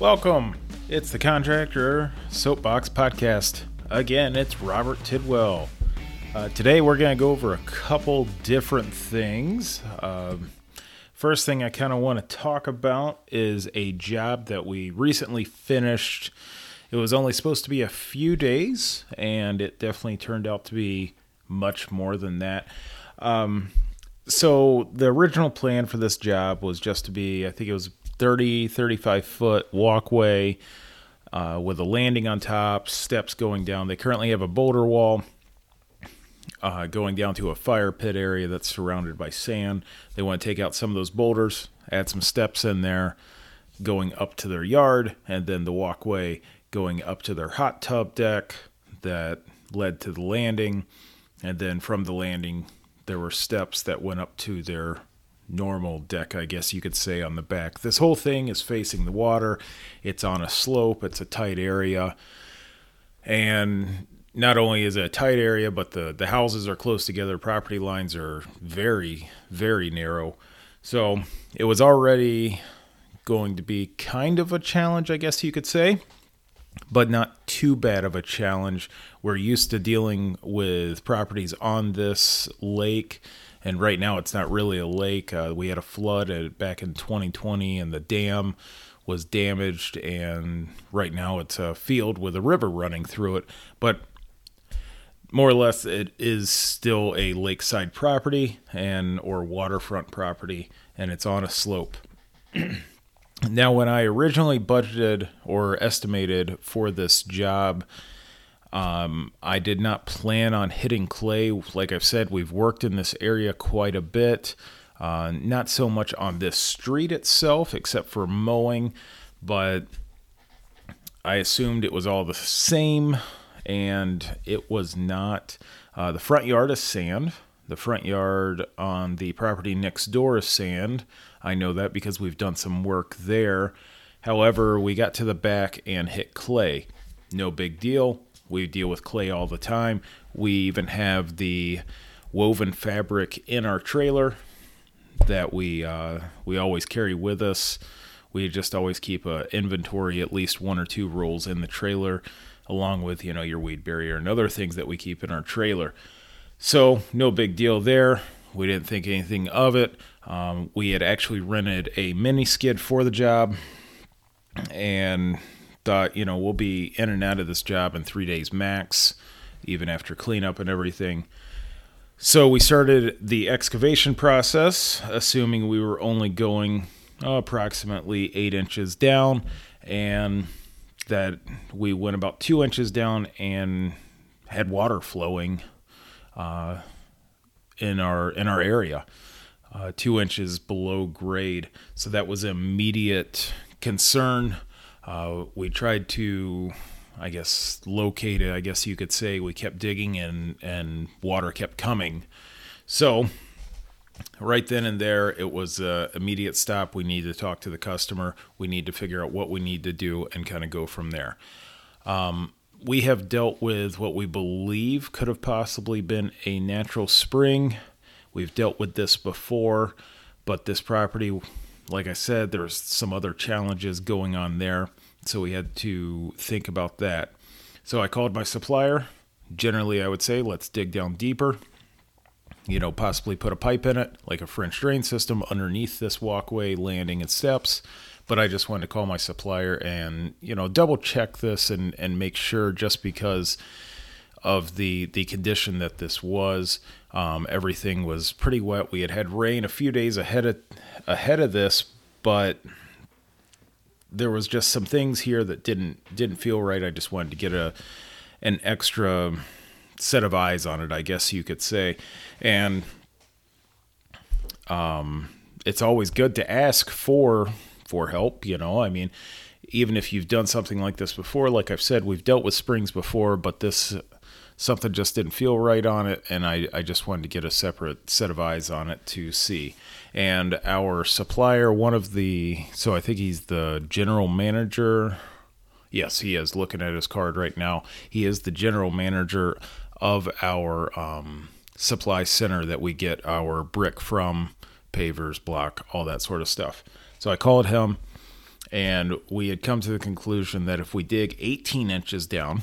Welcome. It's the Contractor Soapbox Podcast. Again, it's Robert Tidwell. Uh, today, we're going to go over a couple different things. Um, first thing I kind of want to talk about is a job that we recently finished. It was only supposed to be a few days, and it definitely turned out to be much more than that. Um, so, the original plan for this job was just to be, I think it was 30, 35 foot walkway uh, with a landing on top, steps going down. They currently have a boulder wall uh, going down to a fire pit area that's surrounded by sand. They want to take out some of those boulders, add some steps in there, going up to their yard, and then the walkway going up to their hot tub deck that led to the landing. And then from the landing, there were steps that went up to their normal deck, I guess you could say, on the back. This whole thing is facing the water. It's on a slope, it's a tight area. And not only is it a tight area, but the, the houses are close together. Property lines are very, very narrow. So it was already going to be kind of a challenge, I guess you could say, but not too bad of a challenge. We're used to dealing with properties on this lake and right now it's not really a lake. Uh, we had a flood at, back in 2020, and the dam was damaged, and right now it's a field with a river running through it. But more or less, it is still a lakeside property and or waterfront property, and it's on a slope. now, when I originally budgeted or estimated for this job, um, I did not plan on hitting clay. Like I've said, we've worked in this area quite a bit. Uh, not so much on this street itself, except for mowing, but I assumed it was all the same, and it was not. Uh, the front yard is sand. The front yard on the property next door is sand. I know that because we've done some work there. However, we got to the back and hit clay. No big deal. We deal with clay all the time. We even have the woven fabric in our trailer that we uh, we always carry with us. We just always keep a inventory, at least one or two rolls in the trailer, along with you know your weed barrier and other things that we keep in our trailer. So no big deal there. We didn't think anything of it. Um, we had actually rented a mini skid for the job, and thought, you know, we'll be in and out of this job in three days max, even after cleanup and everything. So we started the excavation process, assuming we were only going approximately eight inches down, and that we went about two inches down and had water flowing uh, in our in our area, uh, two inches below grade. So that was immediate concern. Uh, we tried to, I guess, locate it. I guess you could say we kept digging and and water kept coming. So right then and there, it was a immediate stop. We need to talk to the customer. We need to figure out what we need to do and kind of go from there. Um, we have dealt with what we believe could have possibly been a natural spring. We've dealt with this before, but this property, like I said, there's some other challenges going on there. So we had to think about that. So I called my supplier. Generally, I would say, let's dig down deeper. You know, possibly put a pipe in it, like a French drain system, underneath this walkway, landing, and steps. But I just wanted to call my supplier and, you know, double check this and, and make sure just because of the the condition that this was. Um, everything was pretty wet. We had had rain a few days ahead of ahead of this, but there was just some things here that didn't didn't feel right. I just wanted to get a an extra set of eyes on it, I guess you could say. And um, it's always good to ask for for help, you know. I mean, even if you've done something like this before, like I've said, we've dealt with springs before, but this something just didn't feel right on it, and I, I just wanted to get a separate set of eyes on it to see. And our supplier, one of the, so I think he's the general manager. Yes, he is looking at his card right now. He is the general manager of our um, supply center that we get our brick from, pavers, block, all that sort of stuff. So I called him And we had come to the conclusion that if we dig 18 inches down,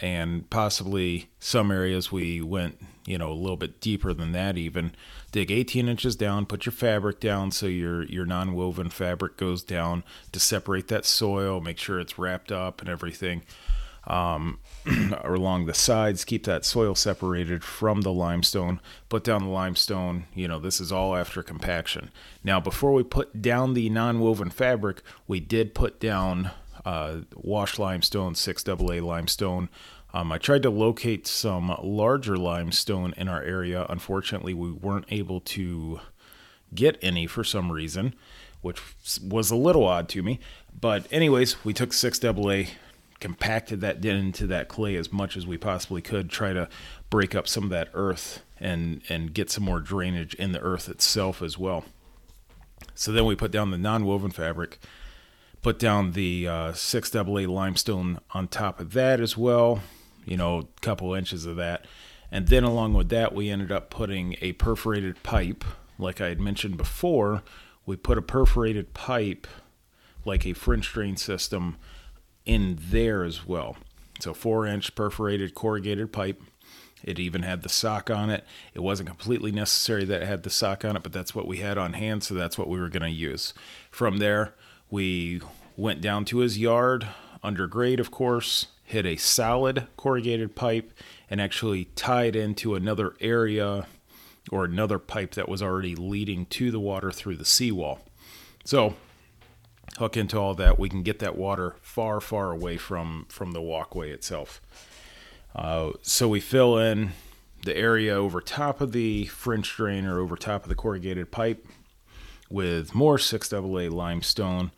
and possibly some areas we went, you know, a little bit deeper than that even, dig 18 inches down, put your fabric down so your your non-woven fabric goes down to separate that soil, make sure it's wrapped up and everything um, along the sides, keep that soil separated from the limestone. Put down the limestone. You know, this is all after compaction. Now, before we put down the non woven fabric, we did put down uh, washed limestone, 6AA limestone. Um, I tried to locate some larger limestone in our area. Unfortunately, we weren't able to get any for some reason, which was a little odd to me. But, anyways, we took 6AA, compacted that into that clay as much as we possibly could, try to break up some of that earth and and get some more drainage in the earth itself as well. So then we put down the non-woven fabric, put down the uh, six double A limestone on top of that as well. You know, a couple inches of that, and then along with that, we ended up putting a perforated pipe, like I had mentioned before. We put a perforated pipe, like a French drain system, in there as well. So four inch perforated corrugated pipe. It even had the sock on it. It wasn't completely necessary that it had the sock on it, but that's what we had on hand, so that's what we were going to use. From there, we went down to his yard, under grade, of course, hit a solid corrugated pipe, and actually tied into another area or another pipe that was already leading to the water through the seawall. So hook into all that, we can get that water far, far away from from the walkway itself. Uh, so we fill in the area over top of the French drain or over top of the corrugated pipe with more 6AA limestone.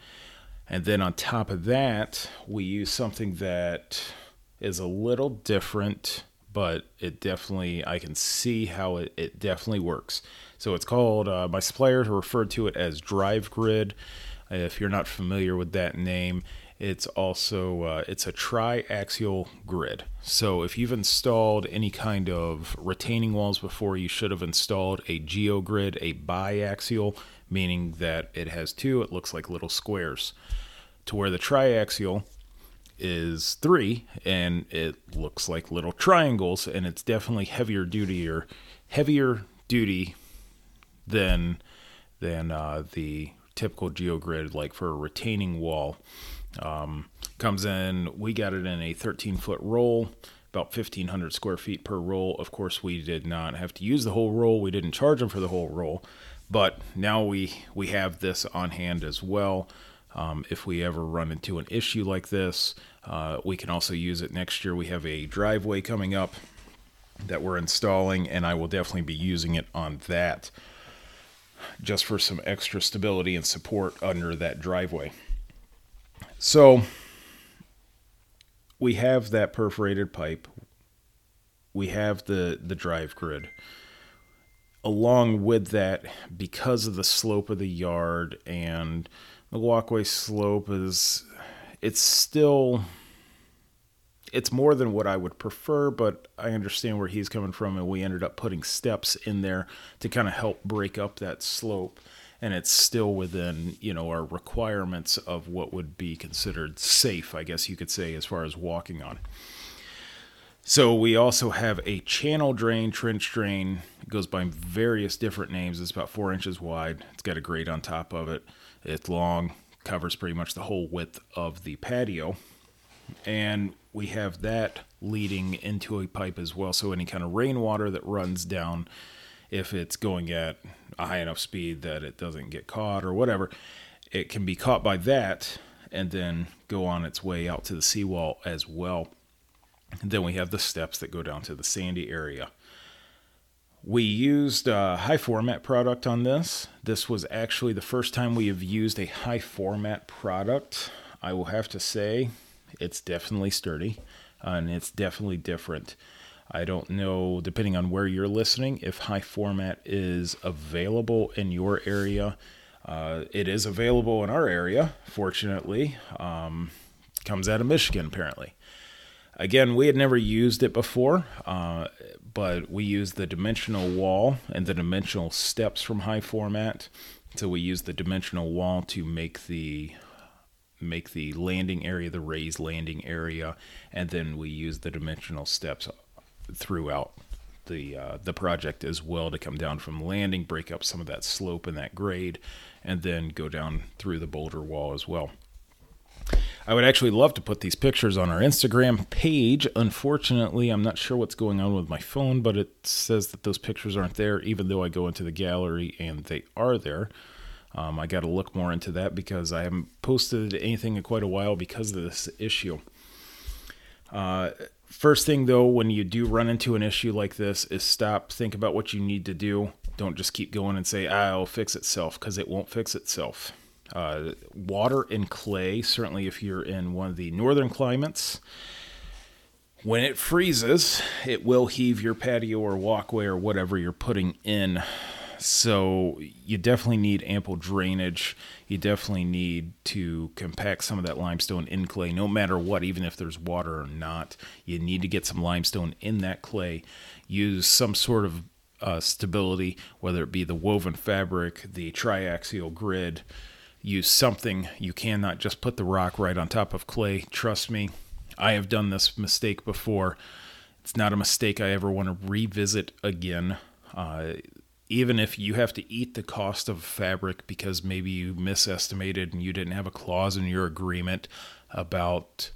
And then on top of that, we use something that is a little different, but it definitely, I can see how it, it definitely works. So it's called, uh, my suppliers referred to it as Drive Grid. If you're not familiar with that name, it's also uh, it's a triaxial grid. So if you've installed any kind of retaining walls before, you should have installed a geogrid, a biaxial, meaning that it has two. It looks like little squares. To where the triaxial is three, and it looks like little triangles, and it's definitely heavier duty or heavier duty than than uh, the typical geogrid, like for a retaining wall. Um, comes in, we got it in a 13 foot roll, about 1,500 square feet per roll. Of course, we did not have to use the whole roll. We didn't charge them for the whole roll, but now we we have this on hand as well. Um, if we ever run into an issue like this, uh, we can also use it next year. We have a driveway coming up that we're installing, and I will definitely be using it on that just for some extra stability and support under that driveway. So we have that perforated pipe. We have the, the drive grid. Along with that, because of the slope of the yard and the walkway slope is it's still it's more than what I would prefer, but I understand where he's coming from, and we ended up putting steps in there to kind of help break up that slope. And it's still within, you know, our requirements of what would be considered safe, I guess you could say, as far as walking on. So we also have a channel drain, trench drain. It goes by various different names. It's about four inches wide. It's got a grate on top of it. It's long, covers pretty much the whole width of the patio. And we have that leading into a pipe as well. So any kind of rainwater that runs down, if it's going at a high enough speed that it doesn't get caught or whatever, it can be caught by that and then go on its way out to the seawall as well. And then we have the steps that go down to the sandy area. We used a high format product on this. This was actually the first time we have used a high format product. I will have to say it's definitely sturdy uh, and it's definitely different. I don't know, depending on where you're listening, if high format is available in your area. Uh, it is available in our area, fortunately. Um, comes out of Michigan, apparently. Again, we had never used it before, uh, but we use the dimensional wall and the dimensional steps from high format So we use the dimensional wall to make the make the landing area the raised landing area, and then we use the dimensional steps throughout the uh, the project as well to come down from landing, break up some of that slope and that grade, and then go down through the boulder wall as well. I would actually love to put these pictures on our Instagram page. Unfortunately, I'm not sure what's going on with my phone, but it says that those pictures aren't there, even though I go into the gallery and they are there. Um, I got to look more into that because I haven't posted anything in quite a while because of this issue. Uh, first thing though, when you do run into an issue like this, is stop, think about what you need to do. Don't just keep going and say, it'll fix itself, because it won't fix itself. Uh, water and clay, certainly if you're in one of the northern climates, when it freezes, it will heave your patio or walkway or whatever you're putting in. So you definitely need ample drainage. You definitely need to compact some of that limestone in clay, no matter what, even if there's water or not. You need to get some limestone in that clay. Use some sort of uh, stability, whether it be the woven fabric, the triaxial grid, use something. You cannot just put the rock right on top of clay. Trust me, I have done this mistake before. It's not a mistake I ever want to revisit again. Uh, even if you have to eat the cost of fabric because maybe you misestimated and you didn't have a clause in your agreement about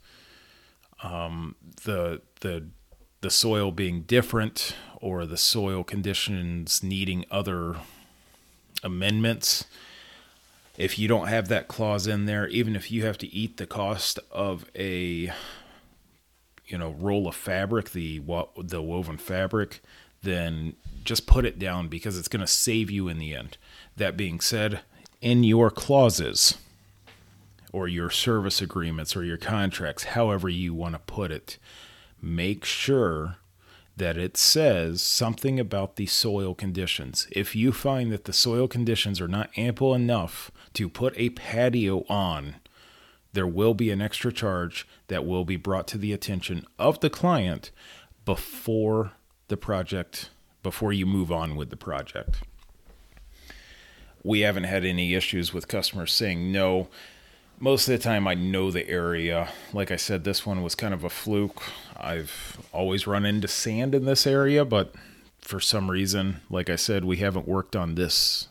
um, the the the soil being different or the soil conditions needing other amendments if you don't have that clause in there, even if you have to eat the cost of a you know roll of fabric, the the woven fabric, then just put it down because it's going to save you in the end. That being said, in your clauses or your service agreements or your contracts, however you want to put it, make sure that it says something about the soil conditions. If you find that the soil conditions are not ample enough to put a patio on, there will be an extra charge that will be brought to the attention of the client before the project, before you move on with the project. We haven't had any issues with customers saying no. Most of the time, I know the area. Like I said, this one was kind of a fluke. I've always run into sand in this area, but for some reason, like I said, we haven't worked on this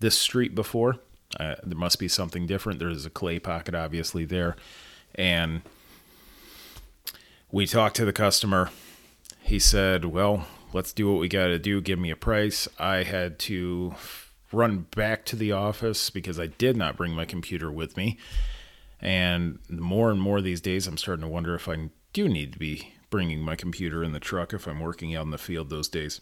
this street before. Uh, there must be something different. There's a clay pocket, obviously, there. And we talked to the customer. He said, Well, let's do what we got to do. Give me a price. I had to run back to the office because I did not bring my computer with me. And more and more these days, I'm starting to wonder if I do need to be bringing my computer in the truck if I'm working out in the field those days.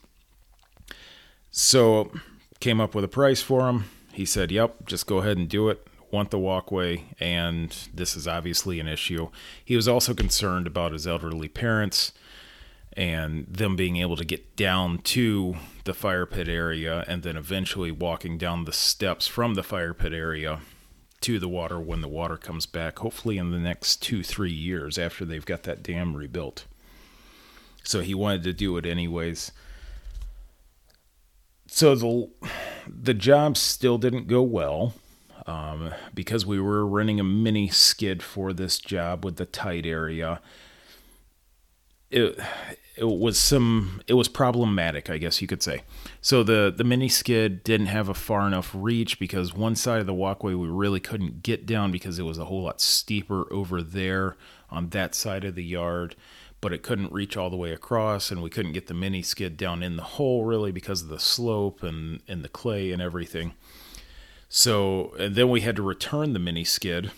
So, came up with a price for him he said, Yep, just go ahead and do it. Want the walkway, and this is obviously an issue. He was also concerned about his elderly parents and them being able to get down to the fire pit area and then eventually walking down the steps from the fire pit area to the water when the water comes back, hopefully in the next two, three years after they've got that dam rebuilt. So he wanted to do it anyways so the the job still didn't go well um, because we were running a mini skid for this job with the tight area. It it was some it was problematic, I guess you could say. So the the mini skid didn't have a far enough reach because one side of the walkway we really couldn't get down because it was a whole lot steeper over there on that side of the yard but it couldn't reach all the way across, and we couldn't get the mini skid down in the hole really because of the slope and, and the clay and everything. So, and then we had to return the mini skid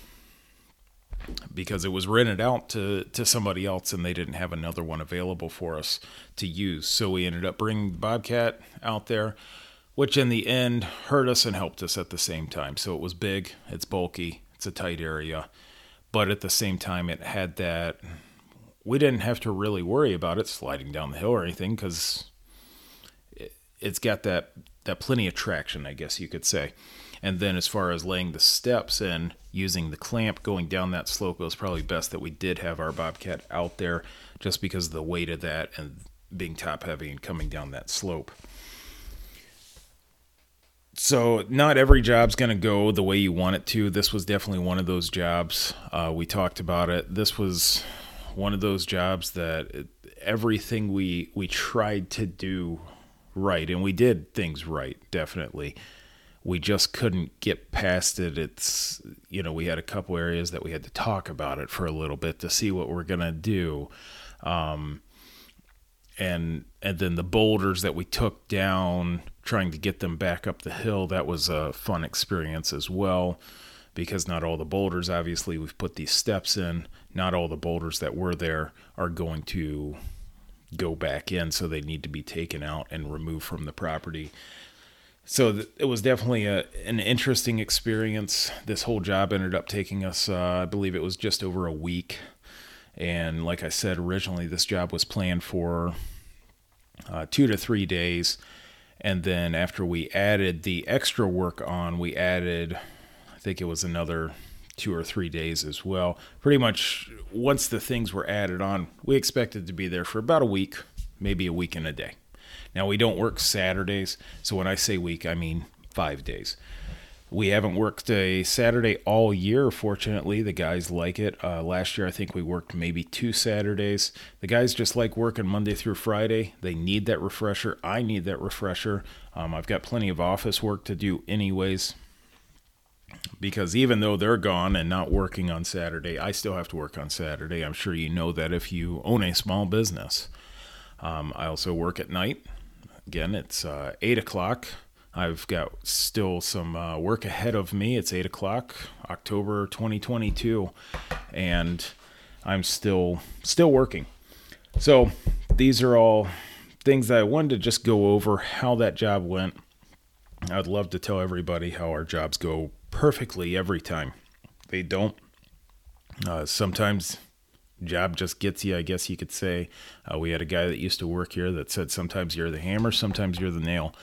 because it was rented out to, to somebody else and they didn't have another one available for us to use. So we ended up bringing the Bobcat out there, which in the end hurt us and helped us at the same time. So it was big, it's bulky, it's a tight area, but at the same time, it had that we didn't have to really worry about it sliding down the hill or anything because it, has got that that plenty of traction, I guess you could say. And then as far as laying the steps and using the clamp going down that slope, it was probably best that we did have our Bobcat out there just because of the weight of that and being top heavy and coming down that slope. so not every job's going to go the way you want it to. This was definitely one of those jobs. Uh, we talked about it. This was one of those jobs that everything we we tried to do right, and we did things right, definitely. We just couldn't get past it. It's you know we had a couple areas that we had to talk about it for a little bit to see what we're gonna do. Um, and and then the boulders that we took down trying to get them back up the hill that was a fun experience as well because not all the boulders obviously we've put these steps in. Not all the boulders that were there are going to go back in so they need to be taken out and removed from the property. So th- it was definitely a, an interesting experience. This whole job ended up taking us uh, i believe it was just over a week. And like I said originally, this job was planned for uh, two to three days. And then after we added the extra work on, we added, I think it was another two or three days as well. Pretty much once the things were added on, we expected to be there for about a week, maybe a week and a day. Now, we don't work Saturdays. So when I say week, I mean five days. We haven't worked a Saturday all year. Fortunately, the guys like it. Uh, last year, I think we worked maybe two Saturdays. The guys just like working Monday through Friday. They need that refresher. I need that refresher. Um, I've got plenty of office work to do, anyways. Because even though they're gone and not working on Saturday, I still have to work on Saturday. I'm sure you know that if you own a small business. Um, I also work at night. Again, it's uh, 8 o'clock I've got still some uh, work ahead of me. It's 8 o'clock, October 2022, and I'm still still working. So these are all things that I wanted to just go over how that job went. I'd love to tell everybody how our jobs go perfectly every time. They don't. Uh, sometimes job just gets you, I guess you could say. Uh, we had a guy that used to work here that said sometimes you're the hammer, sometimes you're the nail.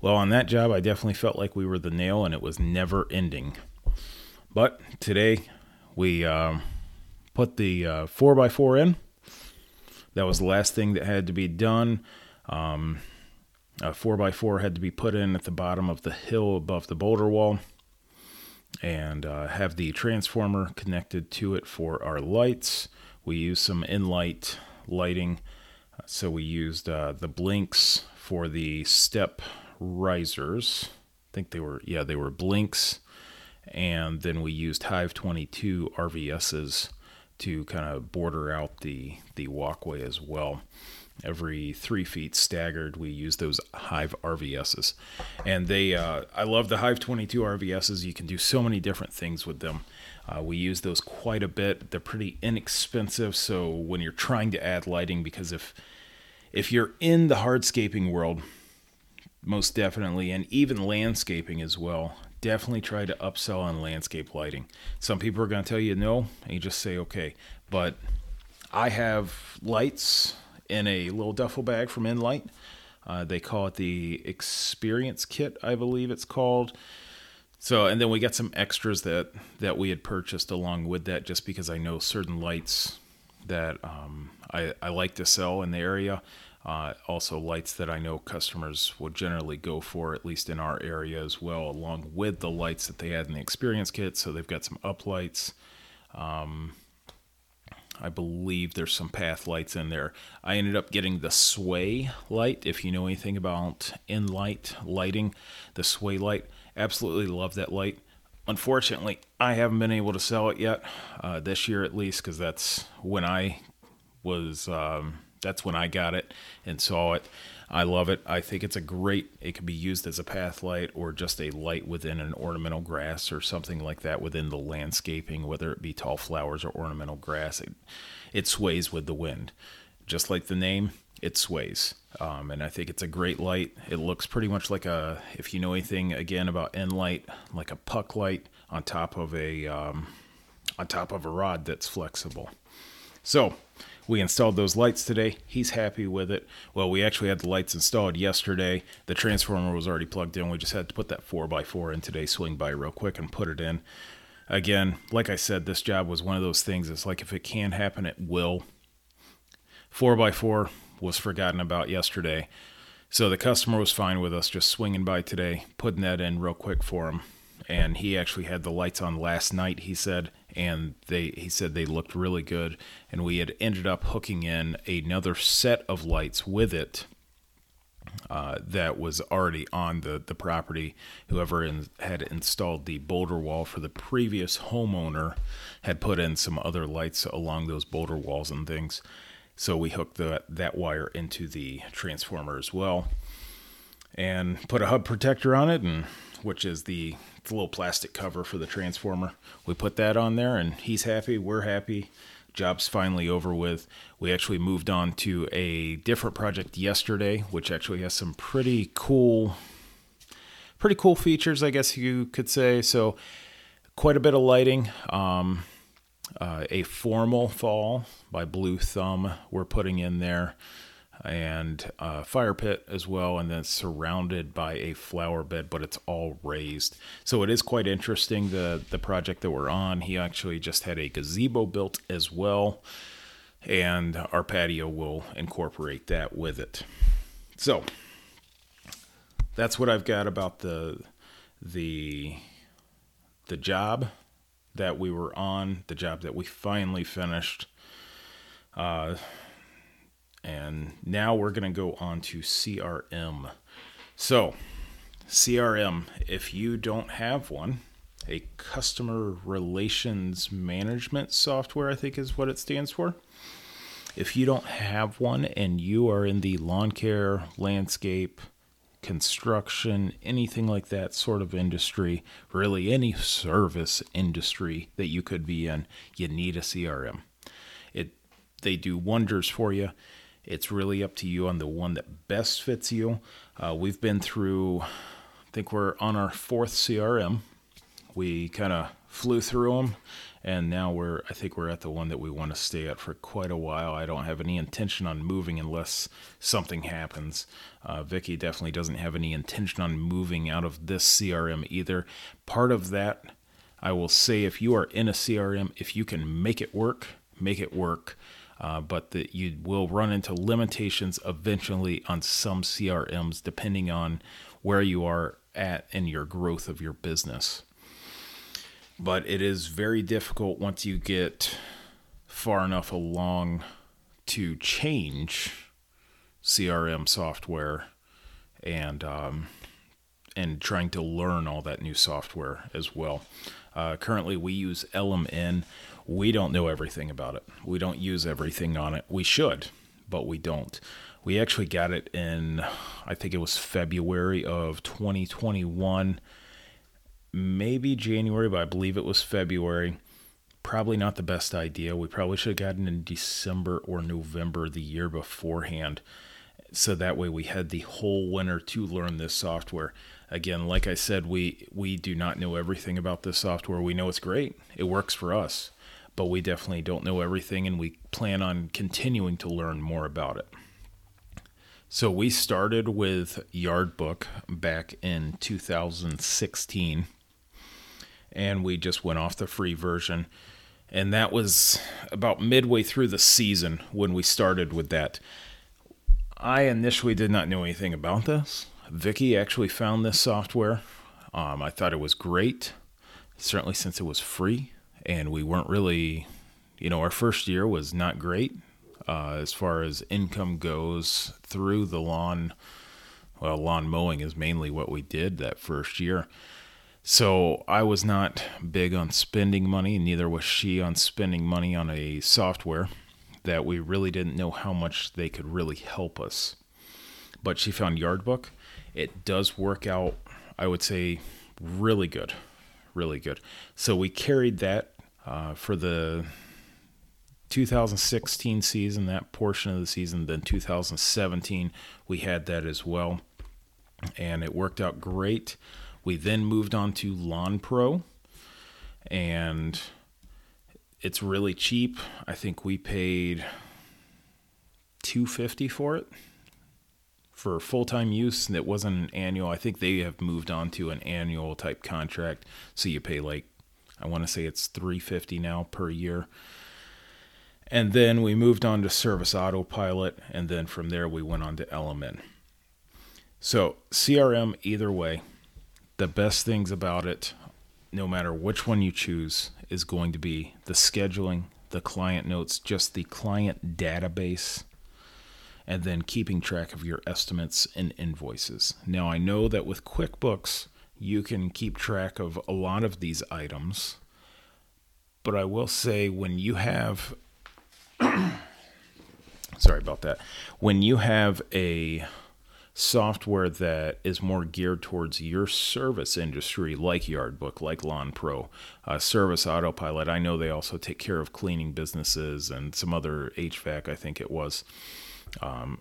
Well, on that job, I definitely felt like we were the nail and it was never ending. But today, we um, put the uh, 4x4 in. That was the last thing that had to be done. Um, a 4x4 had to be put in at the bottom of the hill above the boulder wall and uh, have the transformer connected to it for our lights. We use some in-lite lighting. So we used uh, the blinks for the step risers. I think they were, yeah, they were blinks. And then we used HYVE 22 RVSs to kind of border out the, the walkway as well. Every three feet staggered, we use those HYVE RVSs. And they, uh, I love the HYVE 22 RVSs. You can do so many different things with them. Uh, we use those quite a bit. They're pretty inexpensive. So when you're trying to add lighting, because if if you're in the hardscaping world, most definitely, and even landscaping as well. Definitely try to upsell on landscape lighting. Some people are going to tell you no, and you just say okay. But I have lights in a little duffel bag from in-lite. Uh, they call it the Experience Kit, I believe it's called. So, and then we got some extras that that we had purchased along with that, just because I know certain lights that um, I, I like to sell in the area. Uh, also, lights that I know customers would generally go for, at least in our area as well, along with the lights that they had in the experience kit. So they've got some up lights. Um, I believe there's some path lights in there. I ended up getting the sway light. If you know anything about in-lite lighting, the sway light, absolutely love that light. Unfortunately, I haven't been able to sell it yet, uh, this year at least, because that's when I was. Um, that's when I got it and saw it. I love it. I think it's a great. It can be used as a path light or just a light within an ornamental grass or something like that within the landscaping, whether it be tall flowers or ornamental grass. It, it sways with the wind, just like the name. It sways, um, and I think it's a great light. It looks pretty much like a. If you know anything again about in-lite, like a puck light on top of a um, on top of a rod that's flexible. So we installed those lights today. He's happy with it. Well, we actually had the lights installed yesterday. The transformer was already plugged in. We just had to put that 4x4 in today, swing by real quick and put it in. Again, like I said, this job was one of those things. It's like if it can happen, it will. 4x4 was forgotten about yesterday. So the customer was fine with us just swinging by today, putting that in real quick for him. And he actually had the lights on last night, he said, and they he said they looked really good and we had ended up hooking in another set of lights with it uh, that was already on the, the property. Whoever in, had installed the boulder wall for the previous homeowner had put in some other lights along those boulder walls and things. So we hooked the, that wire into the transformer as well and put a hub protector on it, and which is the, the little plastic cover for the transformer. We put that on there, and he's happy. We're happy job's finally over with. We actually moved on to a different project yesterday, which actually has some pretty cool, pretty cool features, I guess you could say. So, quite a bit of lighting. Um, uh, a formal fall by Blue Thumb we're putting in there and a fire pit as well, and then surrounded by a flower bed, but it's all raised. So it is quite interesting. The the project that we're on, he actually just had a gazebo built as well, and our patio will incorporate that with it. So that's what I've got about the the the job that we were on, the job that we finally finished. Uh, and now we're going to go on to CRM. So, CRM, if you don't have one, a customer relations management software, I think is what it stands for. If you don't have one and you are in the lawn care, landscape, construction, anything like that sort of industry, really any service industry that you could be in, you need a CRM. It they do wonders for you. It's really up to you on the one that best fits you. Uh, we've been through, I think we're on our fourth CRM. We kind of flew through them, and now we're, I think we're at the one that we want to stay at for quite a while. I don't have any intention on moving unless something happens. Uh, Vicky definitely doesn't have any intention on moving out of this CRM either. Part of that, I will say, if you are in a CRM, if you can make it work, make it work uh, but that you will run into limitations eventually on some CRMs depending on where you are at in your growth of your business. But it is very difficult once you get far enough along to change CRM software and um, and trying to learn all that new software as well. Uh, currently, we use LMN we don't know everything about it. We don't use everything on it. We should, but we don't. We actually got it in, I think it was February of 2021, maybe January, but I believe it was February. Probably not the best idea. We probably should have gotten in December or November the year beforehand. So that way we had the whole winter to learn this software. Again, like I said, we we do not know everything about this software. We know it's great. It works for us but we definitely don't know everything and we plan on continuing to learn more about it. So we started with Yardbook back in 2016 and we just went off the free version and that was about midway through the season when we started with that. I initially did not know anything about this. Vicky actually found this software. Um, I thought it was great, certainly since it was free and we weren't really, you know, our first year was not great uh, as far as income goes through the lawn. Well, lawn mowing is mainly what we did that first year. So I was not big on spending money, neither was she on spending money on a software that we really didn't know how much they could really help us. But she found Yardbook. It does work out, I would say, really good. Really good. So we carried that uh, for the 2016 season, that portion of the season. Then 2017, we had that as well, and it worked out great. We then moved on to Lawn Pro, and it's really cheap. I think we paid 250 for it for full-time use and it wasn't an annual i think they have moved on to an annual type contract so you pay like I want to say it's 350 now per year. And then we moved on to Service Autopilot, and then from there we went on to LMN. So, CRM, either way, the best things about it, no matter which one you choose, is going to be the scheduling, the client notes, just the client database, and then keeping track of your estimates and invoices. Now, I know that with QuickBooks, you can keep track of a lot of these items, but I will say when you have sorry about that. When you have a software that is more geared towards your service industry, like Yardbook, like Lawn Pro, uh, Service Autopilot. I know they also take care of cleaning businesses and some other HVAC, I think it was. Um,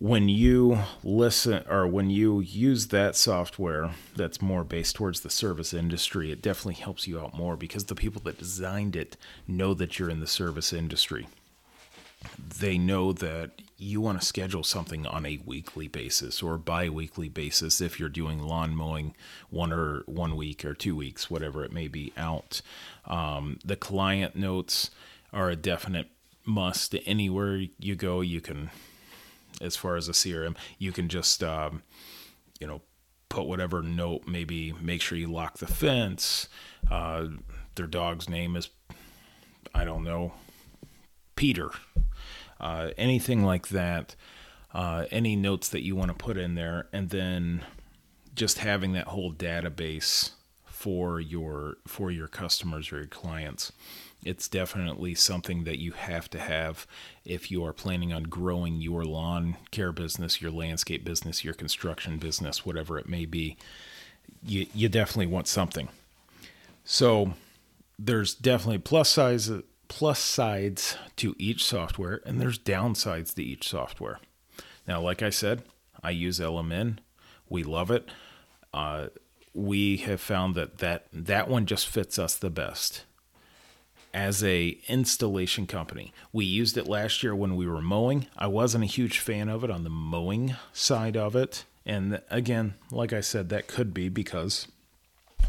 when you listen or when you use that software that's more based towards the service industry, it definitely helps you out more because the people that designed it know that you're in the service industry. They know that you want to schedule something on a weekly basis or bi-weekly basis if you're doing lawn mowing one or one week or two weeks whatever it may be out. Um, the client notes are a definite must. Anywhere you go you can as far as a crm you can just um, you know put whatever note maybe make sure you lock the fence. Uh, their dog's name is i don't know peter. Uh, anything like that, uh, any notes that you want to put in there, and then just having that whole database for your for your customers or your clients. It's definitely something that you have to have if you are planning on growing your lawn care business, your landscape business, your construction business, whatever it may be. You you definitely want something. So there's definitely plus size plus sides to each software and there's downsides to each software. Now, like I said, I use LMN. We love it. Uh, we have found that, that that one just fits us the best. As a installation company, we used it last year when we were mowing. I wasn't a huge fan of it on the mowing side of it. And again, like I said, that could be because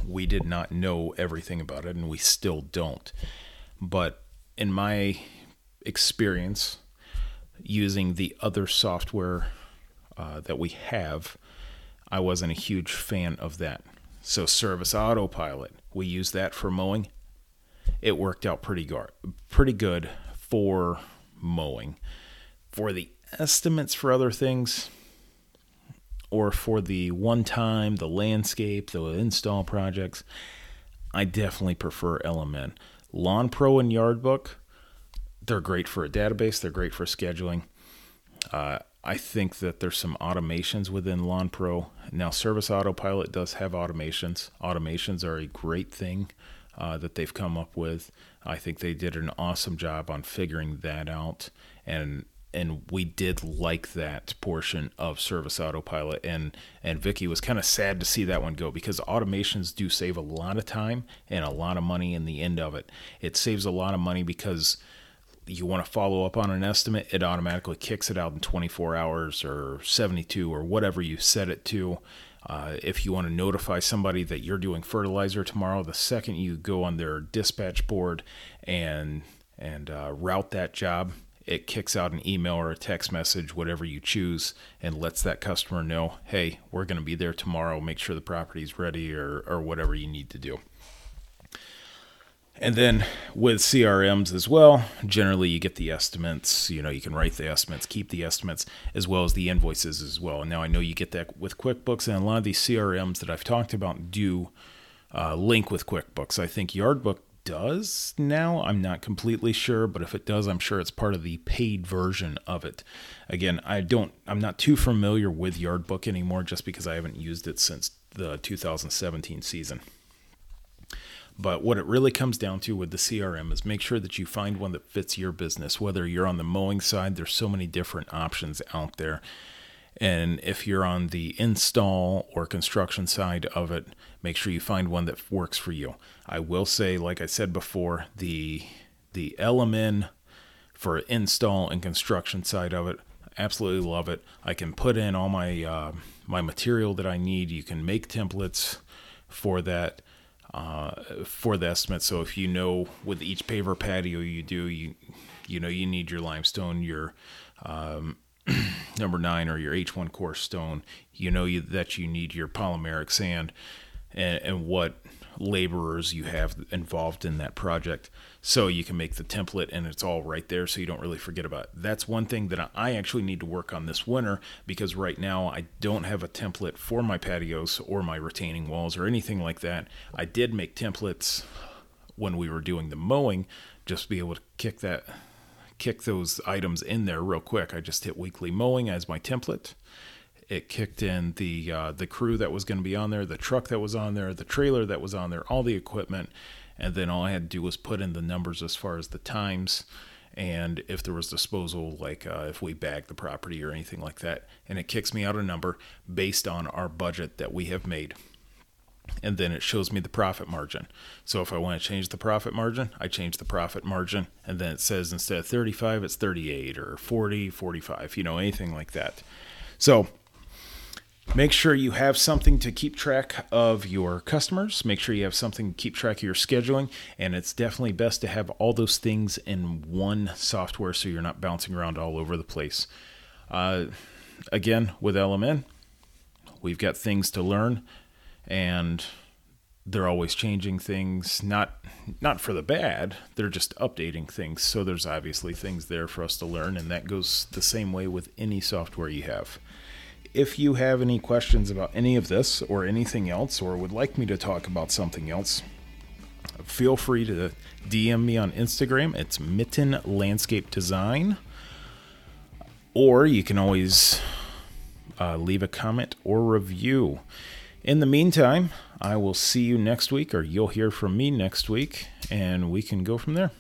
we did not know everything about it and we still don't. But in my experience using the other software uh, that we have, I wasn't a huge fan of that. So Service Autopilot, we use that for mowing. It worked out pretty gar- pretty good for mowing. For the estimates for other things, or for the one time, the landscape, the install projects, I definitely prefer LMN. Lawn Pro and Yardbook, they're great for a database. They're great for scheduling. Uh, I think that there's some automations within Lawn Pro. Now, Service Autopilot does have automations. Automations are a great thing uh, that they've come up with. I think they did an awesome job on figuring that out, and and we did like that portion of service autopilot. And and Vicky was kind of sad to see that one go because automations do save a lot of time and a lot of money in the end of it. It saves a lot of money because you want to follow up on an estimate it automatically kicks it out in 24 hours or 72 or whatever you set it to uh, if you want to notify somebody that you're doing fertilizer tomorrow the second you go on their dispatch board and and uh, route that job it kicks out an email or a text message, whatever you choose, and lets that customer know, hey, we're going to be there tomorrow. Make sure the property's ready or, or whatever you need to do. And then with CRMs as well, generally you get the estimates. You know, you can write the estimates, keep the estimates, as well as the invoices as well. Now I know you get that with QuickBooks, and a lot of these CRMs that I've talked about do uh, link with QuickBooks. I think Yardbook does now. I'm not completely sure, but if it does, I'm sure it's part of the paid version of it. Again, I don't I'm not too familiar with Yardbook anymore just because I haven't used it since the 2017 season. But what it really comes down to with the CRM is make sure that you find one that fits your business. Whether you're on the mowing side, there's so many different options out there. And if you're on the install or construction side of it, make sure you find one that works for you. I will say, like I said before, the the LMN for install and construction side of it, absolutely love it. I can put in all my uh, my material that I need. You can make templates for that uh, for the estimate. So if you know with each paver patio you do, you you know you need your limestone, your um, number nine or your H1 core stone, you know you, that you need your polymeric sand and, and what laborers you have involved in that project so you can make the template and it's all right there so you don't really forget about it. That's one thing that I actually need to work on this winter because right now I don't have a template for my patios or my retaining walls or anything like that. I did make templates when we were doing the mowing just to be able to kick that kick those items in there real quick. I just hit weekly mowing as my template it kicked in the uh, the crew that was going to be on there, the truck that was on there, the trailer that was on there, all the equipment, and then all I had to do was put in the numbers as far as the times and if there was disposal, like uh, if we bag the property or anything like that, and it kicks me out a number based on our budget that we have made. And then it shows me the profit margin. So if I want to change the profit margin, I change the profit margin. And then it says instead of 35, it's 38 or 40, 45, you know, anything like that. So Make sure you have something to keep track of your customers. Make sure you have something to keep track of your scheduling. And it's definitely best to have all those things in one software so you're not bouncing around all over the place. Uh, again, with LMN, we've got things to learn and they're always changing things not not for the bad they're just updating things so there's obviously things there for us to learn and that goes the same way with any software you have if you have any questions about any of this or anything else, or would like me to talk about something else, feel free to DM me on Instagram. It's Mitten Landscape Design. Or you can always uh, leave a comment or review. In the meantime, I will see you next week, or you'll hear from me next week, and we can go from there.